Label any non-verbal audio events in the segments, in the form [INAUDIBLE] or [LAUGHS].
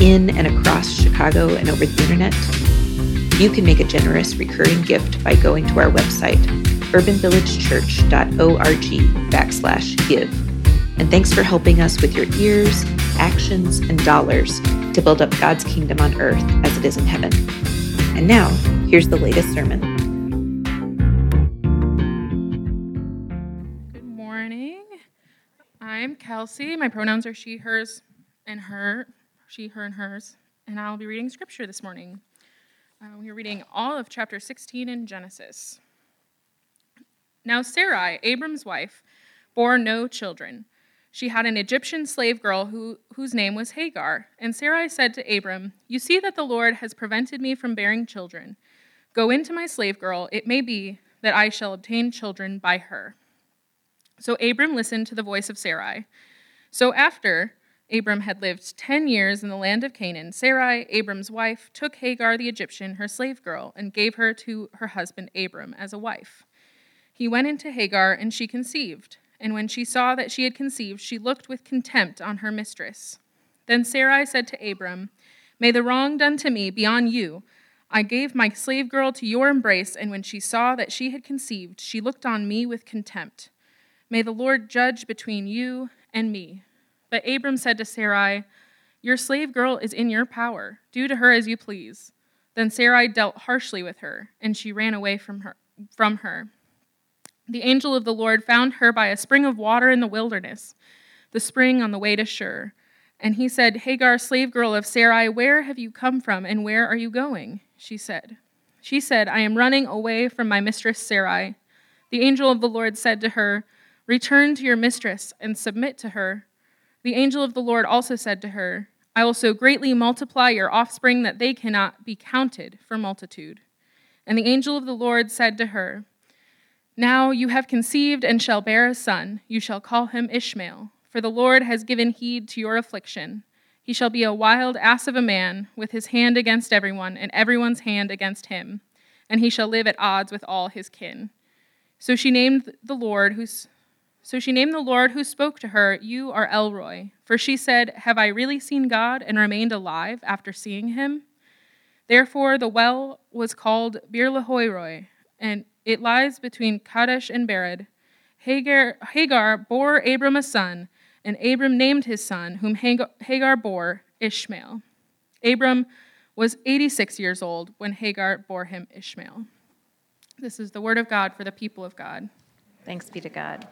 in and across Chicago and over the internet? You can make a generous recurring gift by going to our website, urbanvillagechurch.org backslash give. And thanks for helping us with your ears, actions, and dollars to build up God's kingdom on earth as it is in heaven. And now, here's the latest sermon. Good morning. I'm Kelsey. My pronouns are she, hers, and her she, her, and hers, and I'll be reading scripture this morning. Uh, we are reading all of chapter 16 in Genesis. Now, Sarai, Abram's wife, bore no children. She had an Egyptian slave girl who, whose name was Hagar. And Sarai said to Abram, You see that the Lord has prevented me from bearing children. Go into my slave girl. It may be that I shall obtain children by her. So Abram listened to the voice of Sarai. So after Abram had lived ten years in the land of Canaan, Sarai, Abram's wife, took Hagar the Egyptian, her slave girl, and gave her to her husband Abram as a wife. He went into Hagar, and she conceived. And when she saw that she had conceived, she looked with contempt on her mistress. Then Sarai said to Abram, May the wrong done to me be on you. I gave my slave girl to your embrace, and when she saw that she had conceived, she looked on me with contempt. May the Lord judge between you and me. But Abram said to Sarai, Your slave girl is in your power. Do to her as you please. Then Sarai dealt harshly with her, and she ran away from her. From her. The angel of the Lord found her by a spring of water in the wilderness, the spring on the way to Shur. And he said, Hagar, slave girl of Sarai, where have you come from, and where are you going? She said. She said, I am running away from my mistress Sarai. The angel of the Lord said to her, Return to your mistress and submit to her. The angel of the Lord also said to her, I will so greatly multiply your offspring that they cannot be counted for multitude. And the angel of the Lord said to her, Now you have conceived and shall bear a son. You shall call him Ishmael, for the Lord has given heed to your affliction. He shall be a wild ass of a man, with his hand against everyone, and everyone's hand against him. And he shall live at odds with all his kin. So she named the Lord whose so she named the Lord who spoke to her, You are El Roi. For she said, Have I really seen God and remained alive after seeing him? Therefore the well was called Beer and it lies between Kadesh and Bered. Hagar, Hagar bore Abram a son, and Abram named his son, whom Hagar bore, Ishmael. Abram was 86 years old when Hagar bore him Ishmael. This is the word of God for the people of God. Thanks be to God.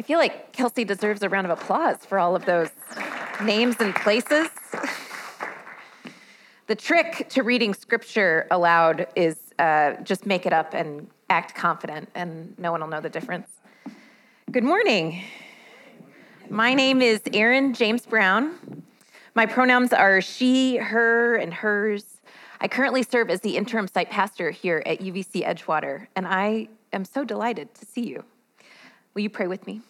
I feel like Kelsey deserves a round of applause for all of those names and places. the trick to reading scripture aloud is uh, just make it up and act confident, and no one will know the difference. Good morning. My name is Erin James Brown. My pronouns are she, her, and hers. I currently serve as the interim site pastor here at UVC Edgewater, and I am so delighted to see you. Will you pray with me?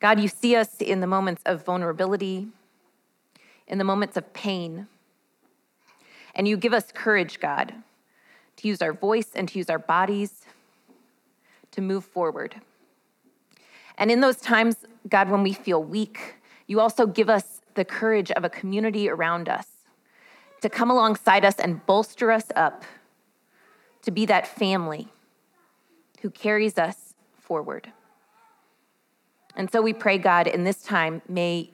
God, you see us in the moments of vulnerability, in the moments of pain. And you give us courage, God, to use our voice and to use our bodies to move forward. And in those times, God, when we feel weak, you also give us the courage of a community around us to come alongside us and bolster us up, to be that family who carries us forward. And so we pray, God, in this time, may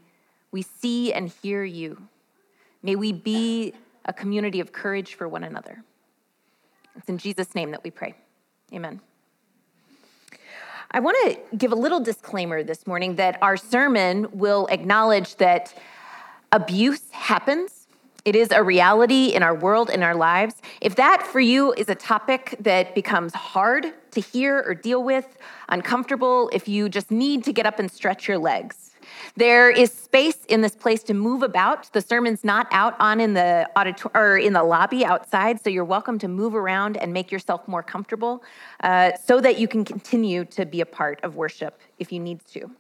we see and hear you. May we be a community of courage for one another. It's in Jesus' name that we pray. Amen. I want to give a little disclaimer this morning that our sermon will acknowledge that abuse happens It is a reality in our world, in our lives. If that for you is a topic that becomes hard to hear or deal with, uncomfortable, if you just need to get up and stretch your legs, there is space in this place to move about. The sermon's not out on in the auditor- or in the lobby outside, so you're welcome to move around and make yourself more comfortable uh, so that you can continue to be a part of worship if you need to.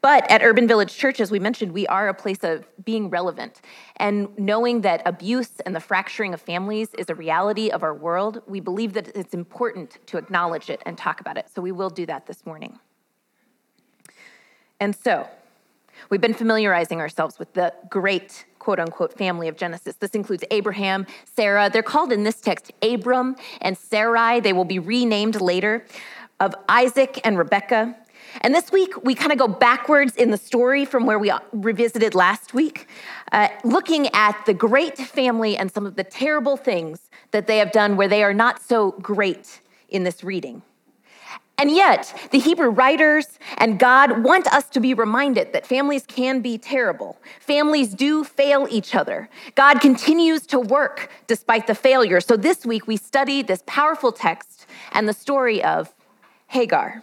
But at Urban Village Church, as we mentioned, we are a place of being relevant. And knowing that abuse and the fracturing of families is a reality of our world, we believe that it's important to acknowledge it and talk about it. So we will do that this morning. And so, we've been familiarizing ourselves with the great quote unquote family of Genesis. This includes Abraham, Sarah. They're called in this text Abram and Sarai. They will be renamed later, of Isaac and Rebekah. And this week, we kind of go backwards in the story from where we revisited last week, uh, looking at the great family and some of the terrible things that they have done where they are not so great in this reading. And yet, the Hebrew writers and God want us to be reminded that families can be terrible. Families do fail each other. God continues to work despite the failure. So this week, we study this powerful text and the story of Hagar.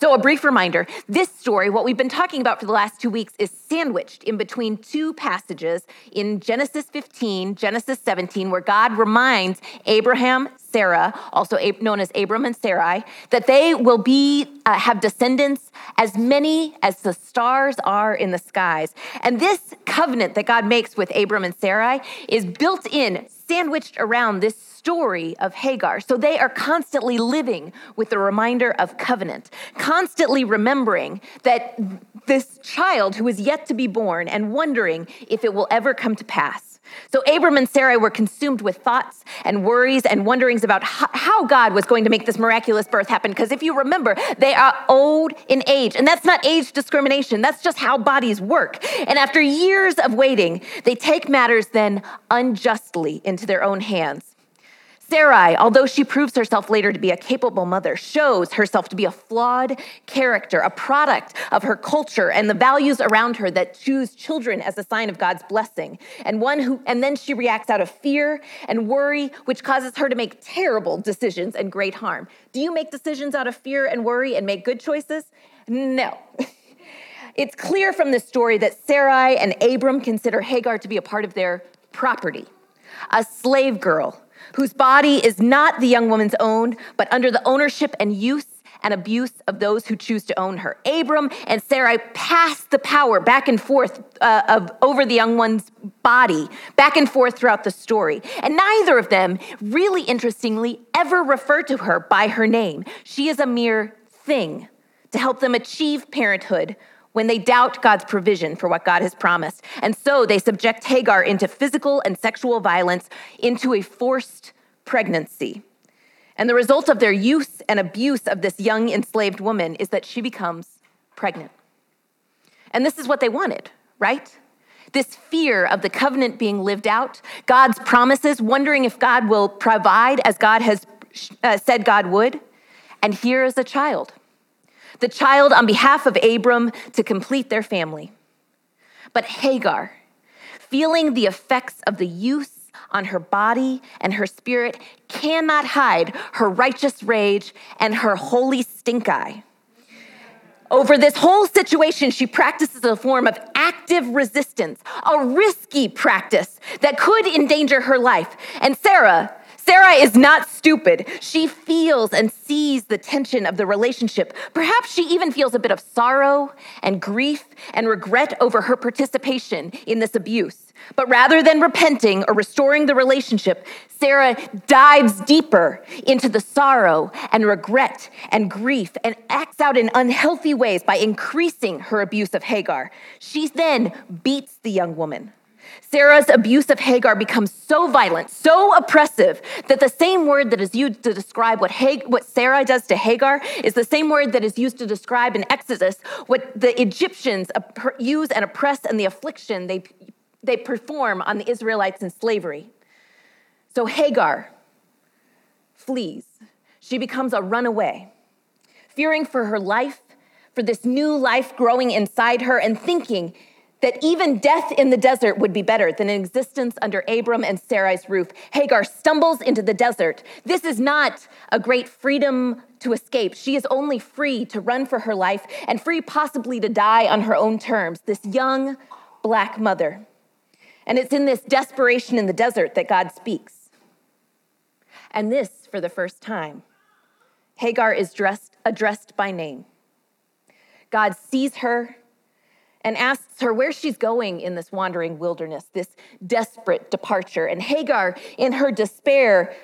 So, a brief reminder this story, what we've been talking about for the last two weeks, is sandwiched in between two passages in Genesis 15, Genesis 17, where God reminds Abraham, Sarah, also known as Abram and Sarai, that they will be uh, have descendants as many as the stars are in the skies. And this covenant that God makes with Abram and Sarai is built in, sandwiched around this story of Hagar. So they are constantly living with the reminder of covenant, constantly remembering that this child who is yet to be born and wondering if it will ever come to pass. So Abram and Sarai were consumed with thoughts and worries and wonderings about how God was going to make this miraculous birth happen. Because if you remember, they are old in age. And that's not age discrimination, that's just how bodies work. And after years of waiting, they take matters then unjustly into their own hands. Sarai, although she proves herself later to be a capable mother, shows herself to be a flawed character, a product of her culture and the values around her that choose children as a sign of God's blessing. And one who and then she reacts out of fear and worry, which causes her to make terrible decisions and great harm. Do you make decisions out of fear and worry and make good choices? No. [LAUGHS] it's clear from this story that Sarai and Abram consider Hagar to be a part of their property, a slave girl whose body is not the young woman's own, but under the ownership and use and abuse of those who choose to own her. Abram and Sarai pass the power back and forth uh, of, over the young one's body, back and forth throughout the story. And neither of them, really interestingly, ever refer to her by her name. She is a mere thing to help them achieve parenthood when they doubt God's provision for what God has promised. And so they subject Hagar into physical and sexual violence, into a forced pregnancy. And the result of their use and abuse of this young enslaved woman is that she becomes pregnant. And this is what they wanted, right? This fear of the covenant being lived out, God's promises, wondering if God will provide as God has uh, said God would. And here is a child the child on behalf of Abram to complete their family. But Hagar, feeling the effects of the use on her body and her spirit, cannot hide her righteous rage and her holy stink eye. Over this whole situation, she practices a form of active resistance, a risky practice that could endanger her life. And Sarah, Sarah is not stupid. She feels and sees the tension of the relationship. Perhaps she even feels a bit of sorrow and grief and regret over her participation in this abuse. But rather than repenting or restoring the relationship, Sarah dives deeper into the sorrow and regret and grief and acts out in unhealthy ways by increasing her abuse of Hagar. She then beats the young woman. Sarah's abuse of Hagar becomes so violent, so oppressive, that the same word that is used to describe what, Hag- what Sarah does to Hagar is the same word that is used to describe in Exodus what the Egyptians use and oppress and the affliction they, they perform on the Israelites in slavery. So Hagar flees. She becomes a runaway, fearing for her life, for this new life growing inside her, and thinking that even death in the desert would be better than an existence under Abram and Sarai's roof. Hagar stumbles into the desert. This is not a great freedom to escape. She is only free to run for her life and free possibly to die on her own terms. This young black mother. And it's in this desperation in the desert that God speaks. And this, for the first time, Hagar is dressed, addressed by name. God sees her and asks her where she's going in this wandering wilderness, this desperate departure. And Hagar, in her despair,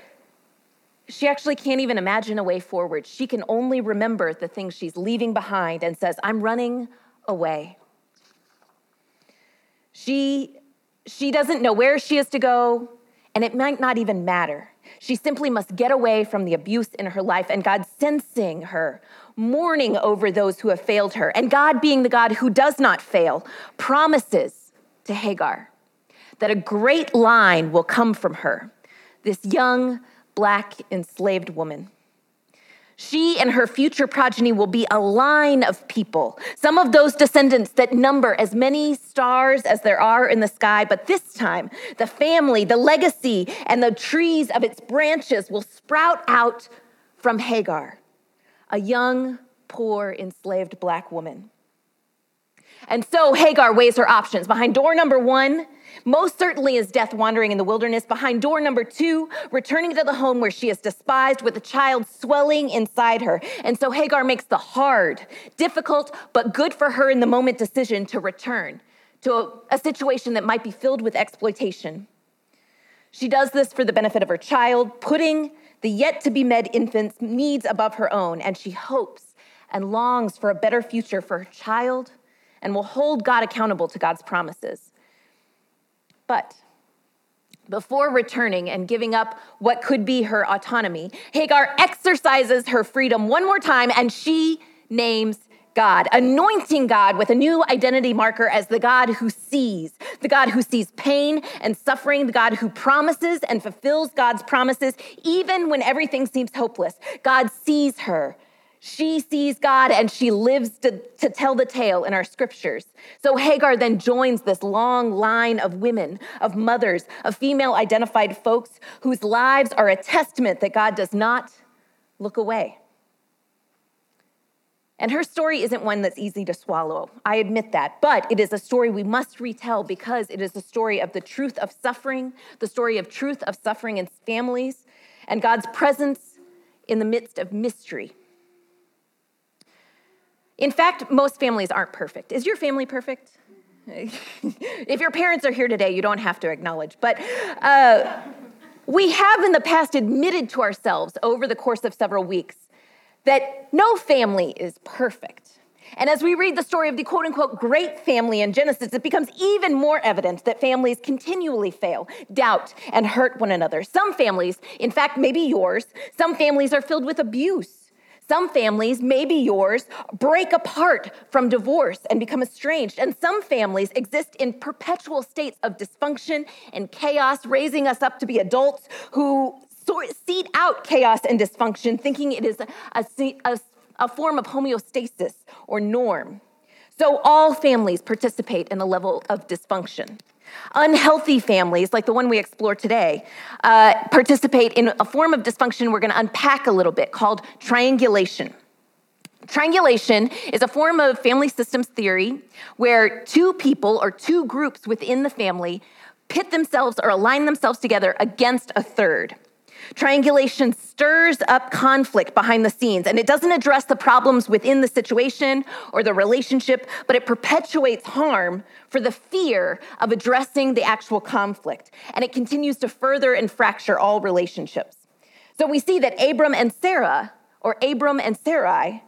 she actually can't even imagine a way forward. She can only remember the things she's leaving behind and says, I'm running away. She, she doesn't know where she is to go, and it might not even matter. She simply must get away from the abuse in her life, and God sensing her mourning over those who have failed her. And God, being the God who does not fail, promises to Hagar that a great line will come from her, this young, black, enslaved woman. She and her future progeny will be a line of people, some of those descendants that number as many stars as there are in the sky. But this time, the family, the legacy, and the trees of its branches will sprout out from Hagar a young, poor, enslaved black woman. And so Hagar weighs her options. Behind door number one, most certainly is death wandering in the wilderness. Behind door number two, returning to the home where she is despised with a child swelling inside her. And so Hagar makes the hard, difficult, but good for her in the moment decision to return to a, a situation that might be filled with exploitation. She does this for the benefit of her child, putting the yet to be med infant's needs above her own, and she hopes and longs for a better future for her child and will hold God accountable to God's promises. But before returning and giving up what could be her autonomy, Hagar exercises her freedom one more time and she names God, anointing God with a new identity marker as the God who sees, the God who sees pain and suffering, the God who promises and fulfills God's promises, even when everything seems hopeless. God sees her. She sees God and she lives to, to tell the tale in our scriptures. So Hagar then joins this long line of women, of mothers, of female identified folks whose lives are a testament that God does not look away. And her story isn't one that's easy to swallow. I admit that. But it is a story we must retell because it is a story of the truth of suffering, the story of truth of suffering in families, and God's presence in the midst of mystery. In fact, most families aren't perfect. Is your family perfect? [LAUGHS] if your parents are here today, you don't have to acknowledge. But uh, we have in the past admitted to ourselves over the course of several weeks that no family is perfect. And as we read the story of the quote unquote great family in Genesis, it becomes even more evident that families continually fail, doubt, and hurt one another. Some families, in fact, maybe yours, some families are filled with abuse. Some families, maybe yours, break apart from divorce and become estranged. And some families exist in perpetual states of dysfunction and chaos, raising us up to be adults who seed out chaos and dysfunction, thinking it is a, a, a form of homeostasis or norm. So all families participate in a level of dysfunction. Unhealthy families, like the one we explore today, uh, participate in a form of dysfunction we're going to unpack a little bit called triangulation. Triangulation is a form of family systems theory where two people or two groups within the family pit themselves or align themselves together against a third. Triangulation stirs up conflict behind the scenes, and it doesn't address the problems within the situation or the relationship, but it perpetuates harm for the fear of addressing the actual conflict. And it continues to further and fracture all relationships. So we see that Abram and Sarah, or Abram and Sarai,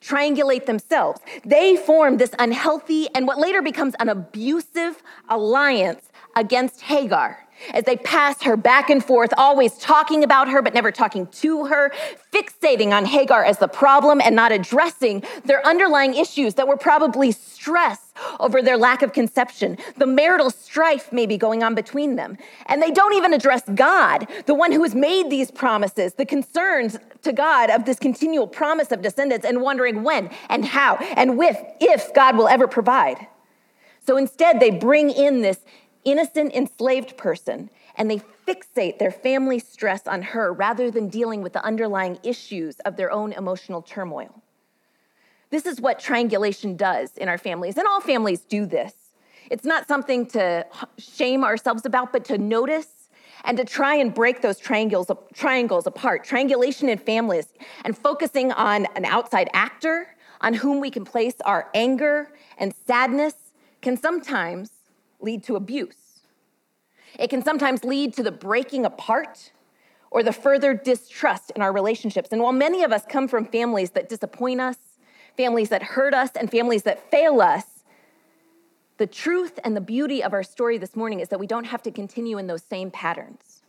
triangulate themselves. They form this unhealthy and what later becomes an abusive alliance against Hagar as they pass her back and forth, always talking about her, but never talking to her, fixating on Hagar as the problem and not addressing their underlying issues that were probably stress over their lack of conception, the marital strife maybe going on between them. And they don't even address God, the one who has made these promises, the concerns to God of this continual promise of descendants, and wondering when and how and with, if God will ever provide. So instead, they bring in this innocent enslaved person and they fixate their family stress on her rather than dealing with the underlying issues of their own emotional turmoil. This is what triangulation does in our families, and all families do this. It's not something to shame ourselves about, but to notice and to try and break those triangles, triangles apart. Triangulation in families and focusing on an outside actor on whom we can place our anger and sadness can sometimes lead to abuse. It can sometimes lead to the breaking apart or the further distrust in our relationships. And while many of us come from families that disappoint us, families that hurt us, and families that fail us, the truth and the beauty of our story this morning is that we don't have to continue in those same patterns.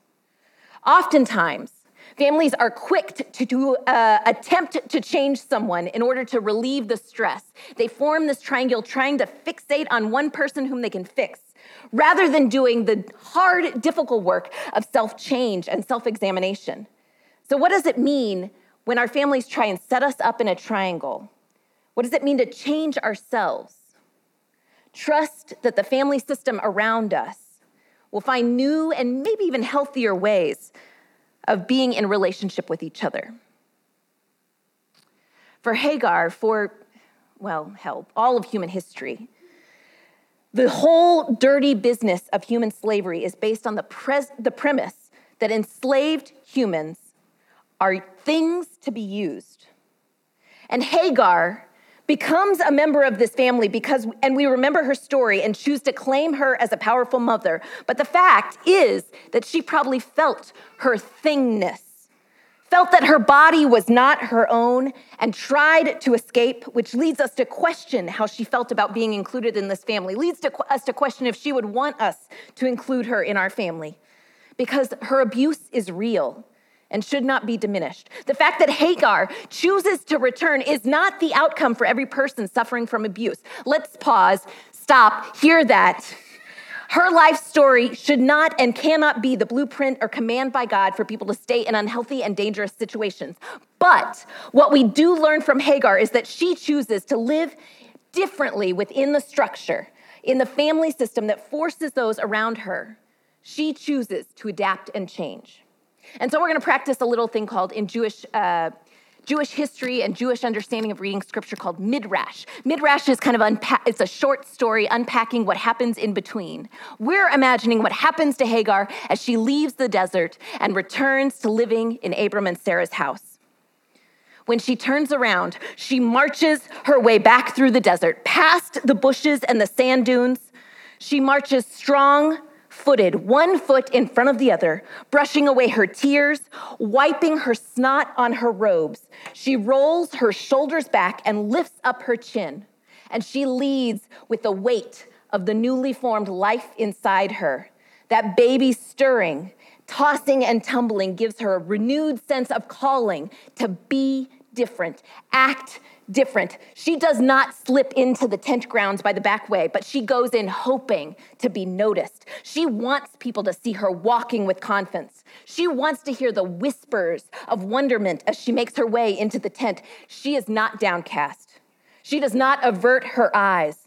Oftentimes, families are quick to, to uh, attempt to change someone in order to relieve the stress. They form this triangle trying to fixate on one person whom they can fix rather than doing the hard, difficult work of self change and self examination. So, what does it mean when our families try and set us up in a triangle? What does it mean to change ourselves? Trust that the family system around us will find new and maybe even healthier ways of being in relationship with each other. For Hagar, for, well, hell, all of human history, the whole dirty business of human slavery is based on the, pres- the premise that enslaved humans are things to be used. And Hagar becomes a member of this family because and we remember her story and choose to claim her as a powerful mother. But the fact is that she probably felt her thingness felt that her body was not her own and tried to escape which leads us to question how she felt about being included in this family leads to us to question if she would want us to include her in our family. Because her abuse is real and should not be diminished. The fact that Hagar chooses to return is not the outcome for every person suffering from abuse. Let's pause, stop, hear that. Her life story should not and cannot be the blueprint or command by God for people to stay in unhealthy and dangerous situations. But what we do learn from Hagar is that she chooses to live differently within the structure, in the family system that forces those around her. She chooses to adapt and change. And so we're going to practice a little thing called in Jewish. Uh, Jewish history and Jewish understanding of reading scripture called midrash. Midrash is kind of it's a short story unpacking what happens in between. We're imagining what happens to Hagar as she leaves the desert and returns to living in Abram and Sarah's house. When she turns around, she marches her way back through the desert, past the bushes and the sand dunes. She marches strong, footed, one foot in front of the other, brushing away her tears, wiping her snot on her robes. She rolls her shoulders back and lifts up her chin, and she leads with the weight of the newly formed life inside her. That baby stirring, tossing and tumbling gives her a renewed sense of calling to be different, act different. She does not slip into the tent grounds by the back way, but she goes in hoping to be noticed. She wants people to see her walking with confidence. She wants to hear the whispers of wonderment as she makes her way into the tent. She is not downcast. She does not avert her eyes.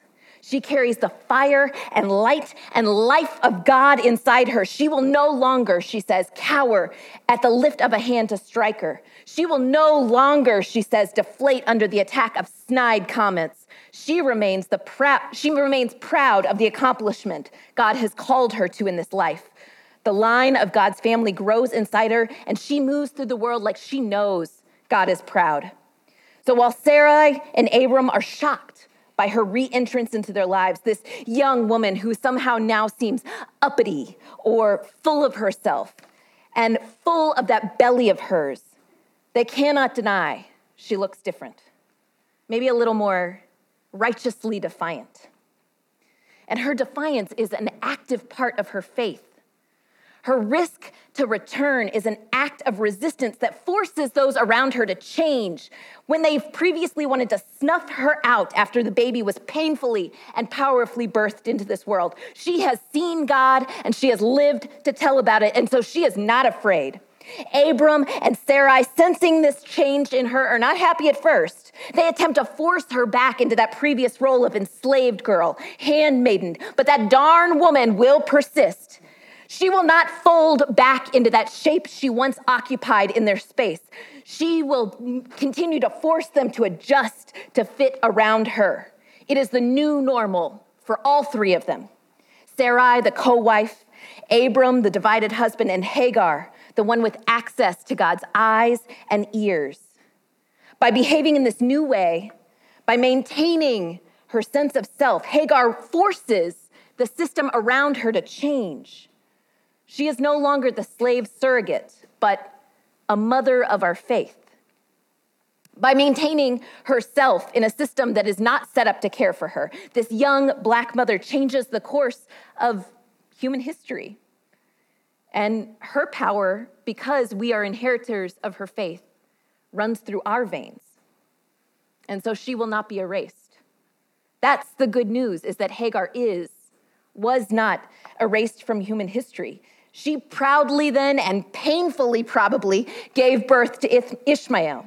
She carries the fire and light and life of God inside her. She will no longer, she says, cower at the lift of a hand to strike her. She will no longer, she says, deflate under the attack of snide comments. She remains, the prou- she remains proud of the accomplishment God has called her to in this life. The line of God's family grows inside her, and she moves through the world like she knows God is proud. So while Sarah and Abram are shocked by her re entrance into their lives, this young woman who somehow now seems uppity or full of herself and full of that belly of hers. They cannot deny she looks different, maybe a little more righteously defiant. And her defiance is an active part of her faith. Her risk to return is an act of resistance that forces those around her to change when they've previously wanted to snuff her out after the baby was painfully and powerfully birthed into this world. She has seen God and she has lived to tell about it, and so she is not afraid. Abram and Sarai, sensing this change in her, are not happy at first. They attempt to force her back into that previous role of enslaved girl, handmaiden, but that darn woman will persist. She will not fold back into that shape she once occupied in their space. She will continue to force them to adjust to fit around her. It is the new normal for all three of them Sarai, the co wife, Abram, the divided husband, and Hagar, the one with access to God's eyes and ears. By behaving in this new way, by maintaining her sense of self, Hagar forces the system around her to change. She is no longer the slave surrogate, but a mother of our faith. By maintaining herself in a system that is not set up to care for her, this young black mother changes the course of human history. And her power, because we are inheritors of her faith, runs through our veins. And so she will not be erased. That's the good news is that Hagar is was not erased from human history. She proudly then and painfully probably gave birth to Ishmael.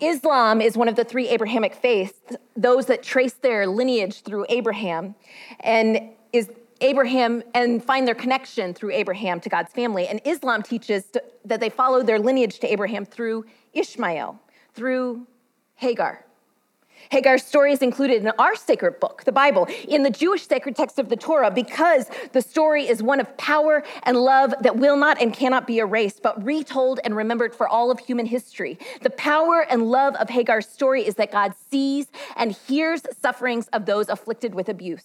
Islam is one of the three Abrahamic faiths, those that trace their lineage through Abraham. And is Abraham and find their connection through Abraham to God's family. And Islam teaches that they follow their lineage to Abraham through Ishmael, through Hagar. Hagar's story is included in our sacred book, the Bible, in the Jewish sacred text of the Torah, because the story is one of power and love that will not and cannot be erased, but retold and remembered for all of human history. The power and love of Hagar's story is that God sees and hears sufferings of those afflicted with abuse.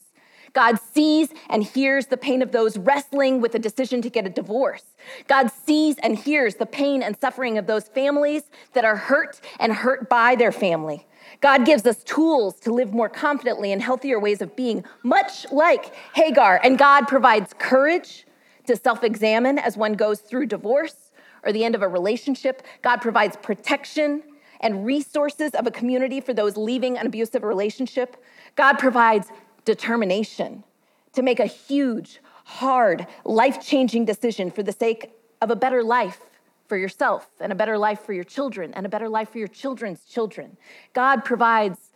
God sees and hears the pain of those wrestling with the decision to get a divorce. God sees and hears the pain and suffering of those families that are hurt and hurt by their family. God gives us tools to live more confidently and healthier ways of being, much like Hagar. And God provides courage to self examine as one goes through divorce or the end of a relationship. God provides protection and resources of a community for those leaving an abusive relationship. God provides determination to make a huge, hard, life changing decision for the sake of a better life for yourself and a better life for your children and a better life for your children's children. God provides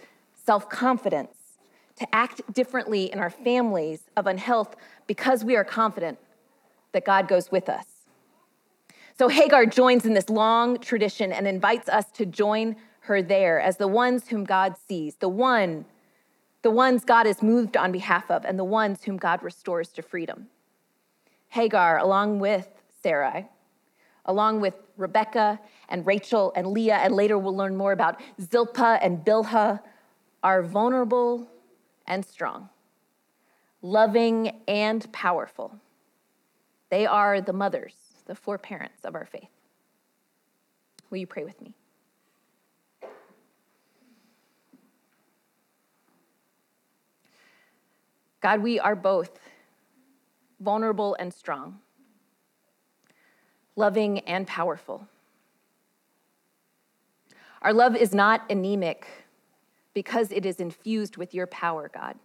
self confidence to act differently in our families of unhealth because we are confident that God goes with us. So Hagar joins in this long tradition and invites us to join her there as the ones whom God sees, the one the ones God is moved on behalf of, and the ones whom God restores to freedom. Hagar, along with Sarai, along with Rebecca and Rachel and Leah, and later we'll learn more about Zilpah and Bilhah, are vulnerable and strong, loving and powerful. They are the mothers, the four parents of our faith. Will you pray with me? God, we are both vulnerable and strong, loving and powerful. Our love is not anemic because it is infused with your power, God.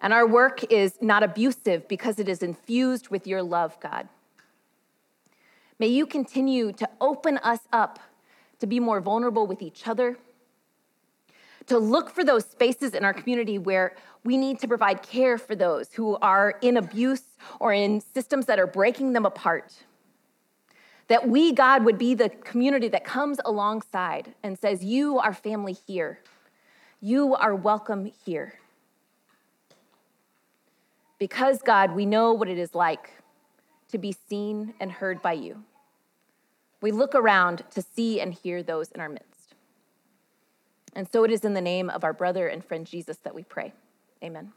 And our work is not abusive because it is infused with your love, God. May you continue to open us up to be more vulnerable with each other to look for those spaces in our community where we need to provide care for those who are in abuse or in systems that are breaking them apart. That we, God, would be the community that comes alongside and says, You are family here. You are welcome here. Because, God, we know what it is like to be seen and heard by you. We look around to see and hear those in our midst. And so it is in the name of our brother and friend Jesus that we pray. Amen.